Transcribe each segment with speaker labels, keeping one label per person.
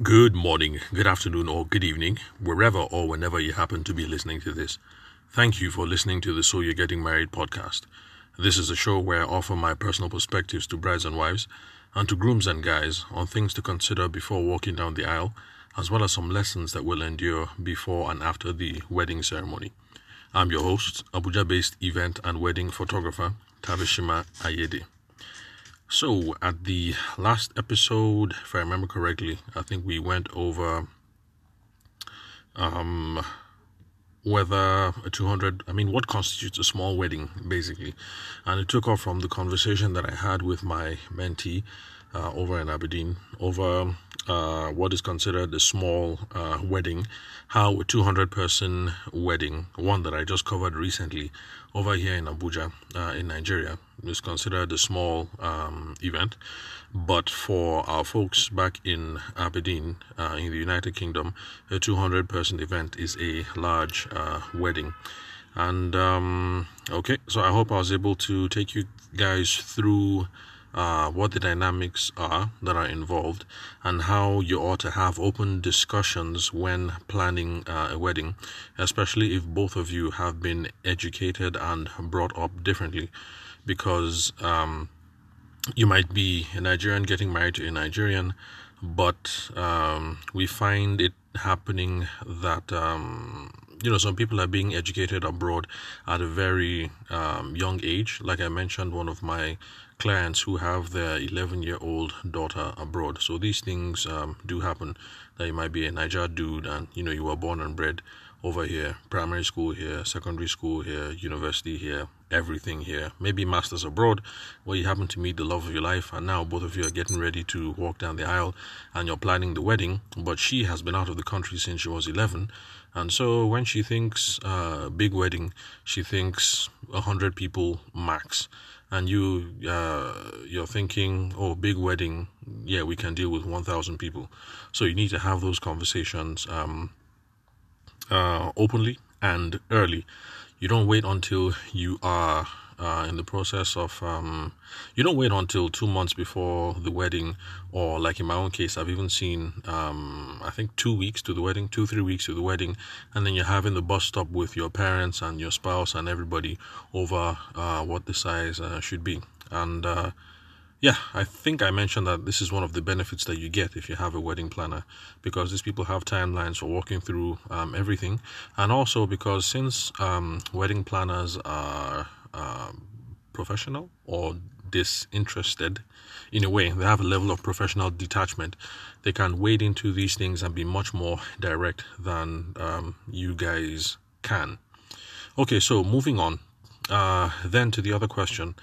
Speaker 1: Good morning, good afternoon, or good evening, wherever or whenever you happen to be listening to this. Thank you for listening to the So You're Getting Married podcast. This is a show where I offer my personal perspectives to brides and wives and to grooms and guys on things to consider before walking down the aisle, as well as some lessons that will endure before and after the wedding ceremony. I'm your host, Abuja based event and wedding photographer, Tavishima Ayede. So, at the last episode, if I remember correctly, I think we went over um, whether a 200, I mean, what constitutes a small wedding, basically. And it took off from the conversation that I had with my mentee uh, over in Aberdeen over uh, what is considered a small uh, wedding, how a 200 person wedding, one that I just covered recently over here in Abuja, uh, in Nigeria, is considered a small um, event. But for our folks back in Aberdeen, uh, in the United Kingdom, a 200 person event is a large uh, wedding. And um, okay, so I hope I was able to take you guys through uh, what the dynamics are that are involved, and how you ought to have open discussions when planning uh, a wedding, especially if both of you have been educated and brought up differently. Because um, you might be a Nigerian getting married to a Nigerian, but um, we find it happening that um, you know some people are being educated abroad at a very um, young age. Like i mentioned one of my clients who have their 11 year old daughter abroad. So these things um, do happen. That you might be a Naija dude and you know you were born and bred over here primary school here secondary school here university here everything here maybe masters abroad where you happen to meet the love of your life and now both of you are getting ready to walk down the aisle and you're planning the wedding but she has been out of the country since she was 11 and so when she thinks uh, big wedding she thinks 100 people max and you uh, you're thinking oh big wedding yeah we can deal with 1000 people. So you need to have those conversations um, uh, openly and early. You don't wait until you are uh, in the process of, um, you don't wait until two months before the wedding, or like in my own case, I've even seen, um, I think, two weeks to the wedding, two, three weeks to the wedding, and then you're having the bus stop with your parents and your spouse and everybody over uh, what the size uh, should be. And uh, yeah, I think I mentioned that this is one of the benefits that you get if you have a wedding planner because these people have timelines for walking through um, everything, and also because since um, wedding planners are uh, professional or disinterested in a way, they have a level of professional detachment. They can wade into these things and be much more direct than um, you guys can. Okay, so moving on. Uh, then to the other question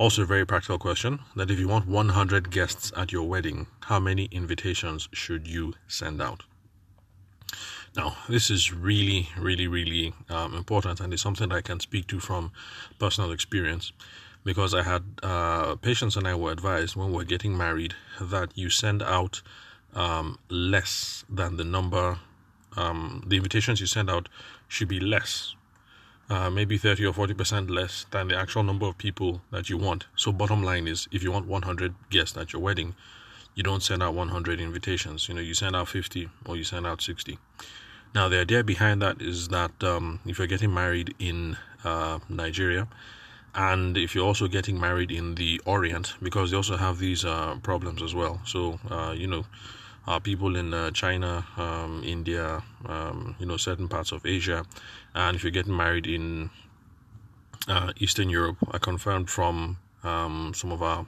Speaker 1: also, a very practical question that if you want 100 guests at your wedding, how many invitations should you send out? Now, this is really, really, really um, important, and it's something I can speak to from personal experience because I had uh, Patience and I were advised when we're getting married that you send out um, less than the number, um, the invitations you send out should be less uh, maybe 30 or 40% less than the actual number of people that you want. So, bottom line is if you want 100 guests at your wedding, you don't send out 100 invitations. You know, you send out 50 or you send out 60. Now, the idea behind that is that um, if you're getting married in uh, Nigeria, and if you're also getting married in the Orient, because they also have these uh, problems as well. So, uh, you know, uh, people in uh, China, um, India, um, you know, certain parts of Asia, and if you're getting married in uh, Eastern Europe, I confirmed from um, some of our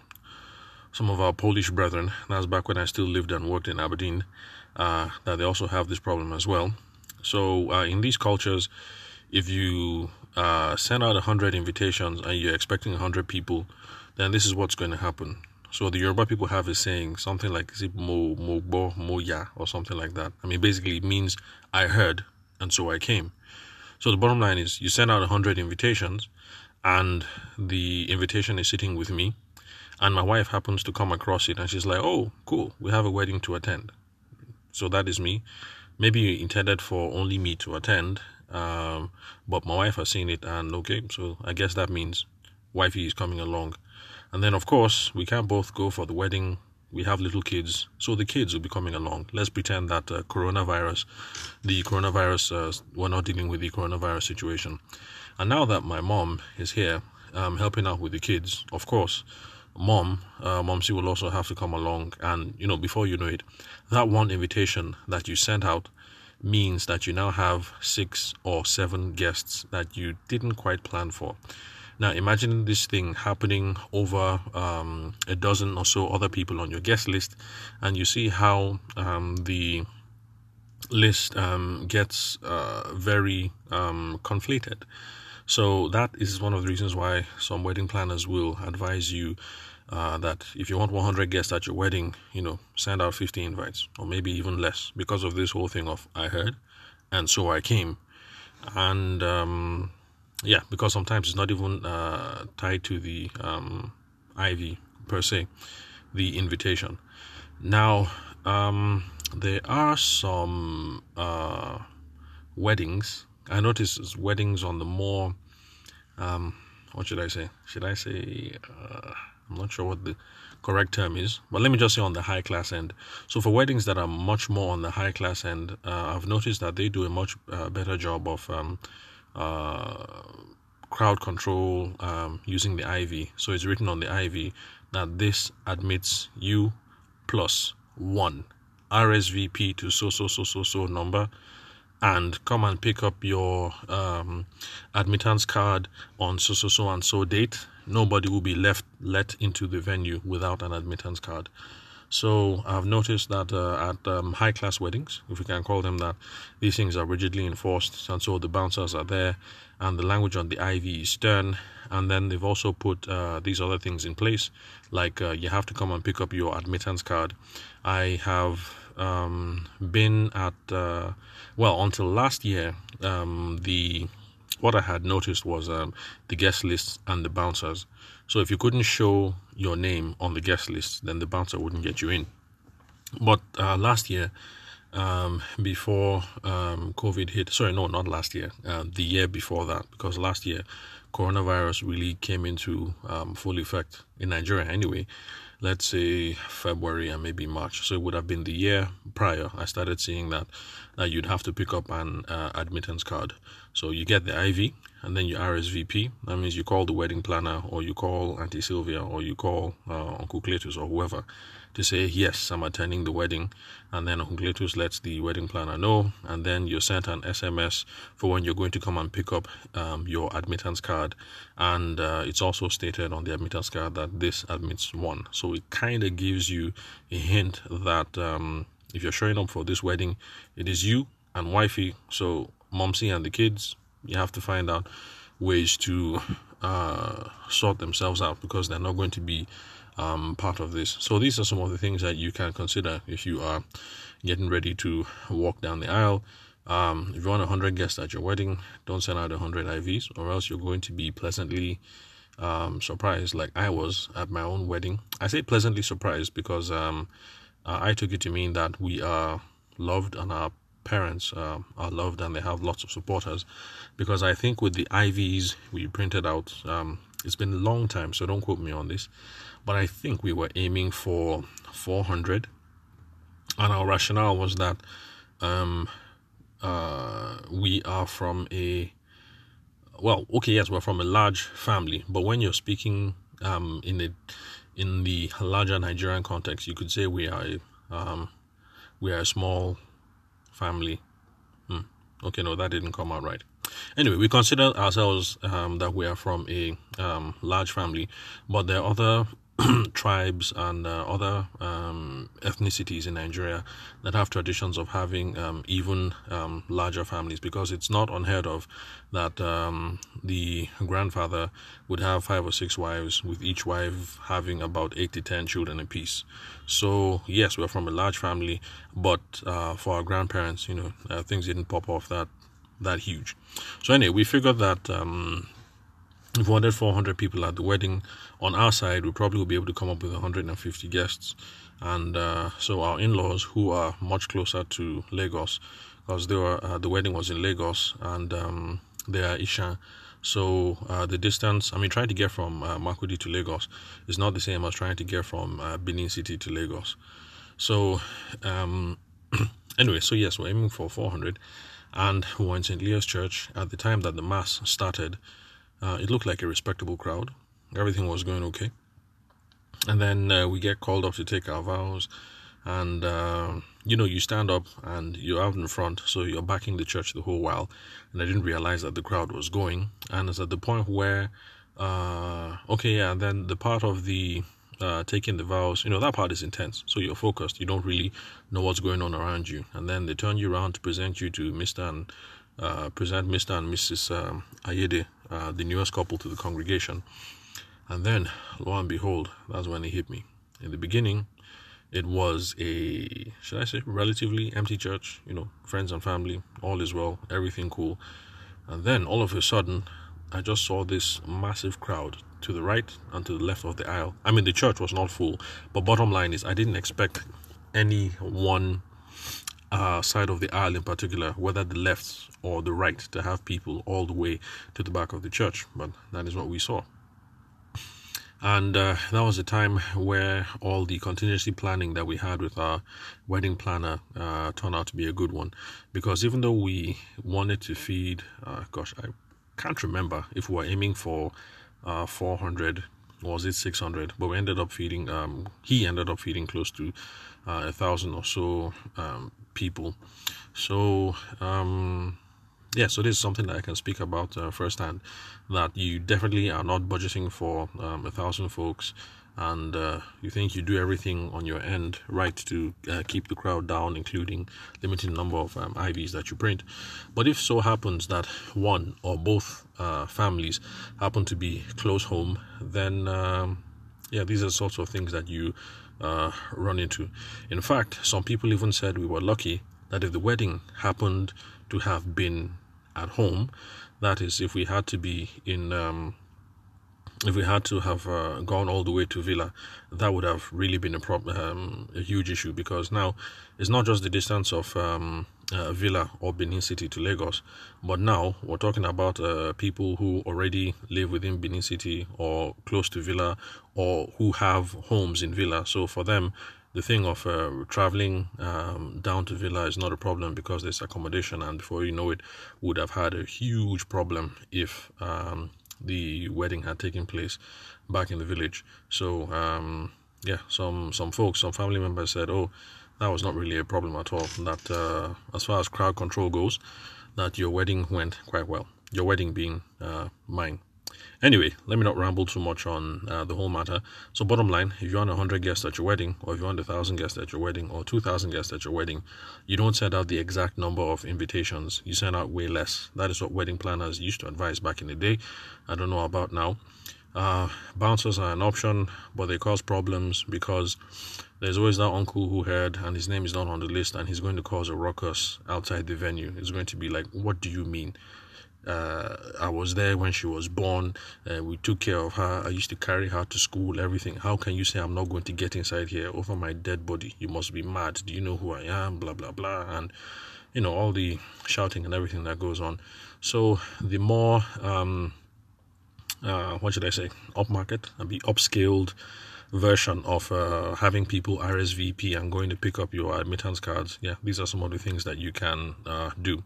Speaker 1: some of our Polish brethren. That's back when I still lived and worked in Aberdeen. Uh, that they also have this problem as well. So uh, in these cultures, if you uh, send out hundred invitations and you're expecting hundred people, then this is what's going to happen so the Yoruba people have a saying, something like mo mogbo moya or something like that. I mean, basically it means I heard and so I came. So the bottom line is you send out hundred invitations, and the invitation is sitting with me, and my wife happens to come across it, and she's like, "Oh, cool, we have a wedding to attend." So that is me. Maybe intended for only me to attend, um, but my wife has seen it, and okay, so I guess that means wifey is coming along and then, of course, we can't both go for the wedding we have little kids, so the kids will be coming along. Let's pretend that uh, coronavirus, the coronavirus, uh, we're not dealing with the coronavirus situation. And now that my mom is here, um, helping out with the kids, of course, mom, uh, mom, she will also have to come along. And you know, before you know it, that one invitation that you sent out means that you now have six or seven guests that you didn't quite plan for. Now, imagine this thing happening over um, a dozen or so other people on your guest list, and you see how um, the list um, gets uh, very um, conflated. So, that is one of the reasons why some wedding planners will advise you uh, that if you want 100 guests at your wedding, you know, send out 50 invites or maybe even less because of this whole thing of I heard and so I came. And um, yeah, because sometimes it's not even uh, tied to the um, IV per se, the invitation. Now, um, there are some uh, weddings. I notice weddings on the more, um, what should I say? Should I say, uh, I'm not sure what the correct term is, but let me just say on the high class end. So for weddings that are much more on the high class end, uh, I've noticed that they do a much uh, better job of um, uh, crowd control um, using the IV. So it's written on the IV that this admits you plus one RSVP to so so so so so number and come and pick up your um, admittance card on so so so and so date. Nobody will be left let into the venue without an admittance card. So I've noticed that uh, at um, high class weddings, if we can call them that, these things are rigidly enforced, and so the bouncers are there, and the language on the IV is stern. And then they've also put uh, these other things in place, like uh, you have to come and pick up your admittance card. I have um, been at uh, well until last year. Um, the what I had noticed was um, the guest lists and the bouncers. So if you couldn't show your name on the guest list, then the bouncer wouldn't get you in. But uh, last year, um, before um, COVID hit, sorry, no, not last year, uh, the year before that, because last year coronavirus really came into um, full effect in Nigeria anyway. Let's say February and maybe March. So it would have been the year prior. I started seeing that that you'd have to pick up an uh, admittance card. So you get the IV and then you RSVP. That means you call the wedding planner or you call Auntie Sylvia or you call uh, Uncle Cletus or whoever to say, yes, I'm attending the wedding. And then Uncle Cletus lets the wedding planner know. And then you're sent an SMS for when you're going to come and pick up um, your admittance card. And uh, it's also stated on the admittance card that this admits one. So it kind of gives you a hint that um, if you're showing up for this wedding, it is you and wifey. So momsy and the kids, you have to find out ways to uh, sort themselves out because they're not going to be um, part of this. So these are some of the things that you can consider if you are getting ready to walk down the aisle. Um, if you want 100 guests at your wedding, don't send out 100 IVs, or else you're going to be pleasantly um, surprised, like I was at my own wedding. I say pleasantly surprised because um, uh, I took it to mean that we are loved and our parents uh, are loved and they have lots of supporters. Because I think with the IVs we printed out, um, it's been a long time, so don't quote me on this, but I think we were aiming for 400, and our rationale was that um, uh, we are from a well, okay, yes, we're from a large family, but when you're speaking um, in a in the larger Nigerian context, you could say we are a, um, we are a small family. Hmm. Okay, no, that didn't come out right. Anyway, we consider ourselves um, that we are from a um, large family, but there are other tribes and uh, other um, ethnicities in Nigeria that have traditions of having um, even um, larger families because it's not unheard of that um, the grandfather would have five or six wives, with each wife having about eight to ten children apiece. So, yes, we're from a large family, but uh, for our grandparents, you know, uh, things didn't pop off that that huge. So, anyway, we figured that um, if we wanted 400 people at the wedding on our side, we probably would be able to come up with 150 guests. And uh, so our in-laws, who are much closer to Lagos, because they were uh, the wedding was in Lagos, and um, they are Isha, So uh, the distance, I mean, trying to get from uh, Makurdi to Lagos is not the same as trying to get from uh, Benin City to Lagos. So, um, anyway, so yes, we're aiming for 400, and we were in St. Leo's Church at the time that the mass started. Uh, it looked like a respectable crowd. Everything was going okay, and then uh, we get called up to take our vows, and uh, you know you stand up and you're out in front, so you're backing the church the whole while. And I didn't realize that the crowd was going, and it's at the point where, uh, okay, yeah, then the part of the uh, taking the vows, you know, that part is intense. So you're focused. You don't really know what's going on around you. And then they turn you around to present you to Mr. and uh, present Mr. and Mrs. Um, Ayede, uh, the newest couple, to the congregation. And then, lo and behold, that's when it hit me. In the beginning, it was a, should I say, relatively empty church. You know, friends and family, all is well, everything cool. And then all of a sudden, I just saw this massive crowd to the right and to the left of the aisle. I mean, the church was not full, but bottom line is, I didn't expect any one uh, side of the aisle in particular, whether the left or the right, to have people all the way to the back of the church. But that is what we saw. And uh, that was a time where all the contingency planning that we had with our wedding planner uh, turned out to be a good one. Because even though we wanted to feed, uh, gosh, I can't remember if we were aiming for uh, 400 was it 600 but we ended up feeding um, he ended up feeding close to uh, a thousand or so um, people so um, yeah so this is something that i can speak about uh, firsthand that you definitely are not budgeting for um, a thousand folks and uh, you think you do everything on your end right to uh, keep the crowd down, including limiting the number of um, IVs that you print. But if so happens that one or both uh, families happen to be close home, then um, yeah, these are the sorts of things that you uh, run into. In fact, some people even said we were lucky that if the wedding happened to have been at home, that is, if we had to be in um, if we had to have uh, gone all the way to Villa, that would have really been a problem, um, a huge issue because now it's not just the distance of um, uh, Villa or Benin City to Lagos, but now we're talking about uh, people who already live within Benin City or close to Villa or who have homes in Villa. So for them, the thing of uh, traveling um, down to Villa is not a problem because there's accommodation, and before you know it, would have had a huge problem if um, the wedding had taken place back in the village. So um, yeah, some some folks, some family members said, "Oh, that was not really a problem at all. That uh, as far as crowd control goes, that your wedding went quite well. Your wedding being uh, mine." Anyway, let me not ramble too much on uh, the whole matter. So, bottom line, if you want 100 guests at your wedding, or if you want 1,000 guests at your wedding, or 2,000 guests at your wedding, you don't send out the exact number of invitations. You send out way less. That is what wedding planners used to advise back in the day. I don't know about now. Uh, bouncers are an option, but they cause problems because there's always that uncle who heard and his name is not on the list and he's going to cause a ruckus outside the venue. It's going to be like, what do you mean? Uh, I was there when she was born. Uh, we took care of her. I used to carry her to school, everything. How can you say I'm not going to get inside here over my dead body? You must be mad. Do you know who I am? Blah, blah, blah. And, you know, all the shouting and everything that goes on. So the more, um, uh, what should I say, upmarket and be upscaled version of uh, having people RSVP and going to pick up your admittance cards. Yeah, these are some of the things that you can uh, do.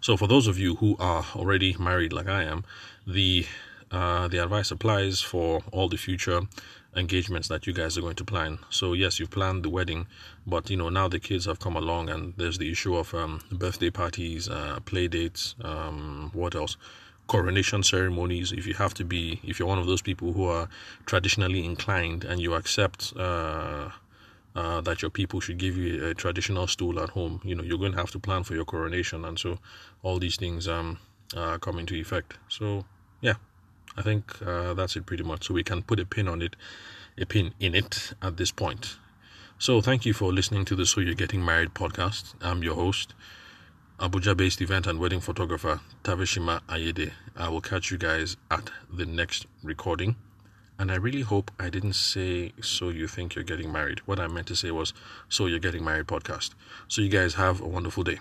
Speaker 1: So for those of you who are already married, like I am, the uh, the advice applies for all the future engagements that you guys are going to plan. So yes, you've planned the wedding, but you know now the kids have come along, and there's the issue of um, birthday parties, uh, play dates, um, what else? Coronation ceremonies. If you have to be, if you're one of those people who are traditionally inclined and you accept. Uh, uh, that your people should give you a traditional stool at home. You know, you're going to have to plan for your coronation, and so all these things um, uh, come into effect. So, yeah, I think uh, that's it pretty much. So we can put a pin on it, a pin in it at this point. So, thank you for listening to the So You're Getting Married podcast. I'm your host, Abuja based event and wedding photographer Tavishima Ayede. I will catch you guys at the next recording. And I really hope I didn't say, so you think you're getting married. What I meant to say was, so you're getting married podcast. So you guys have a wonderful day.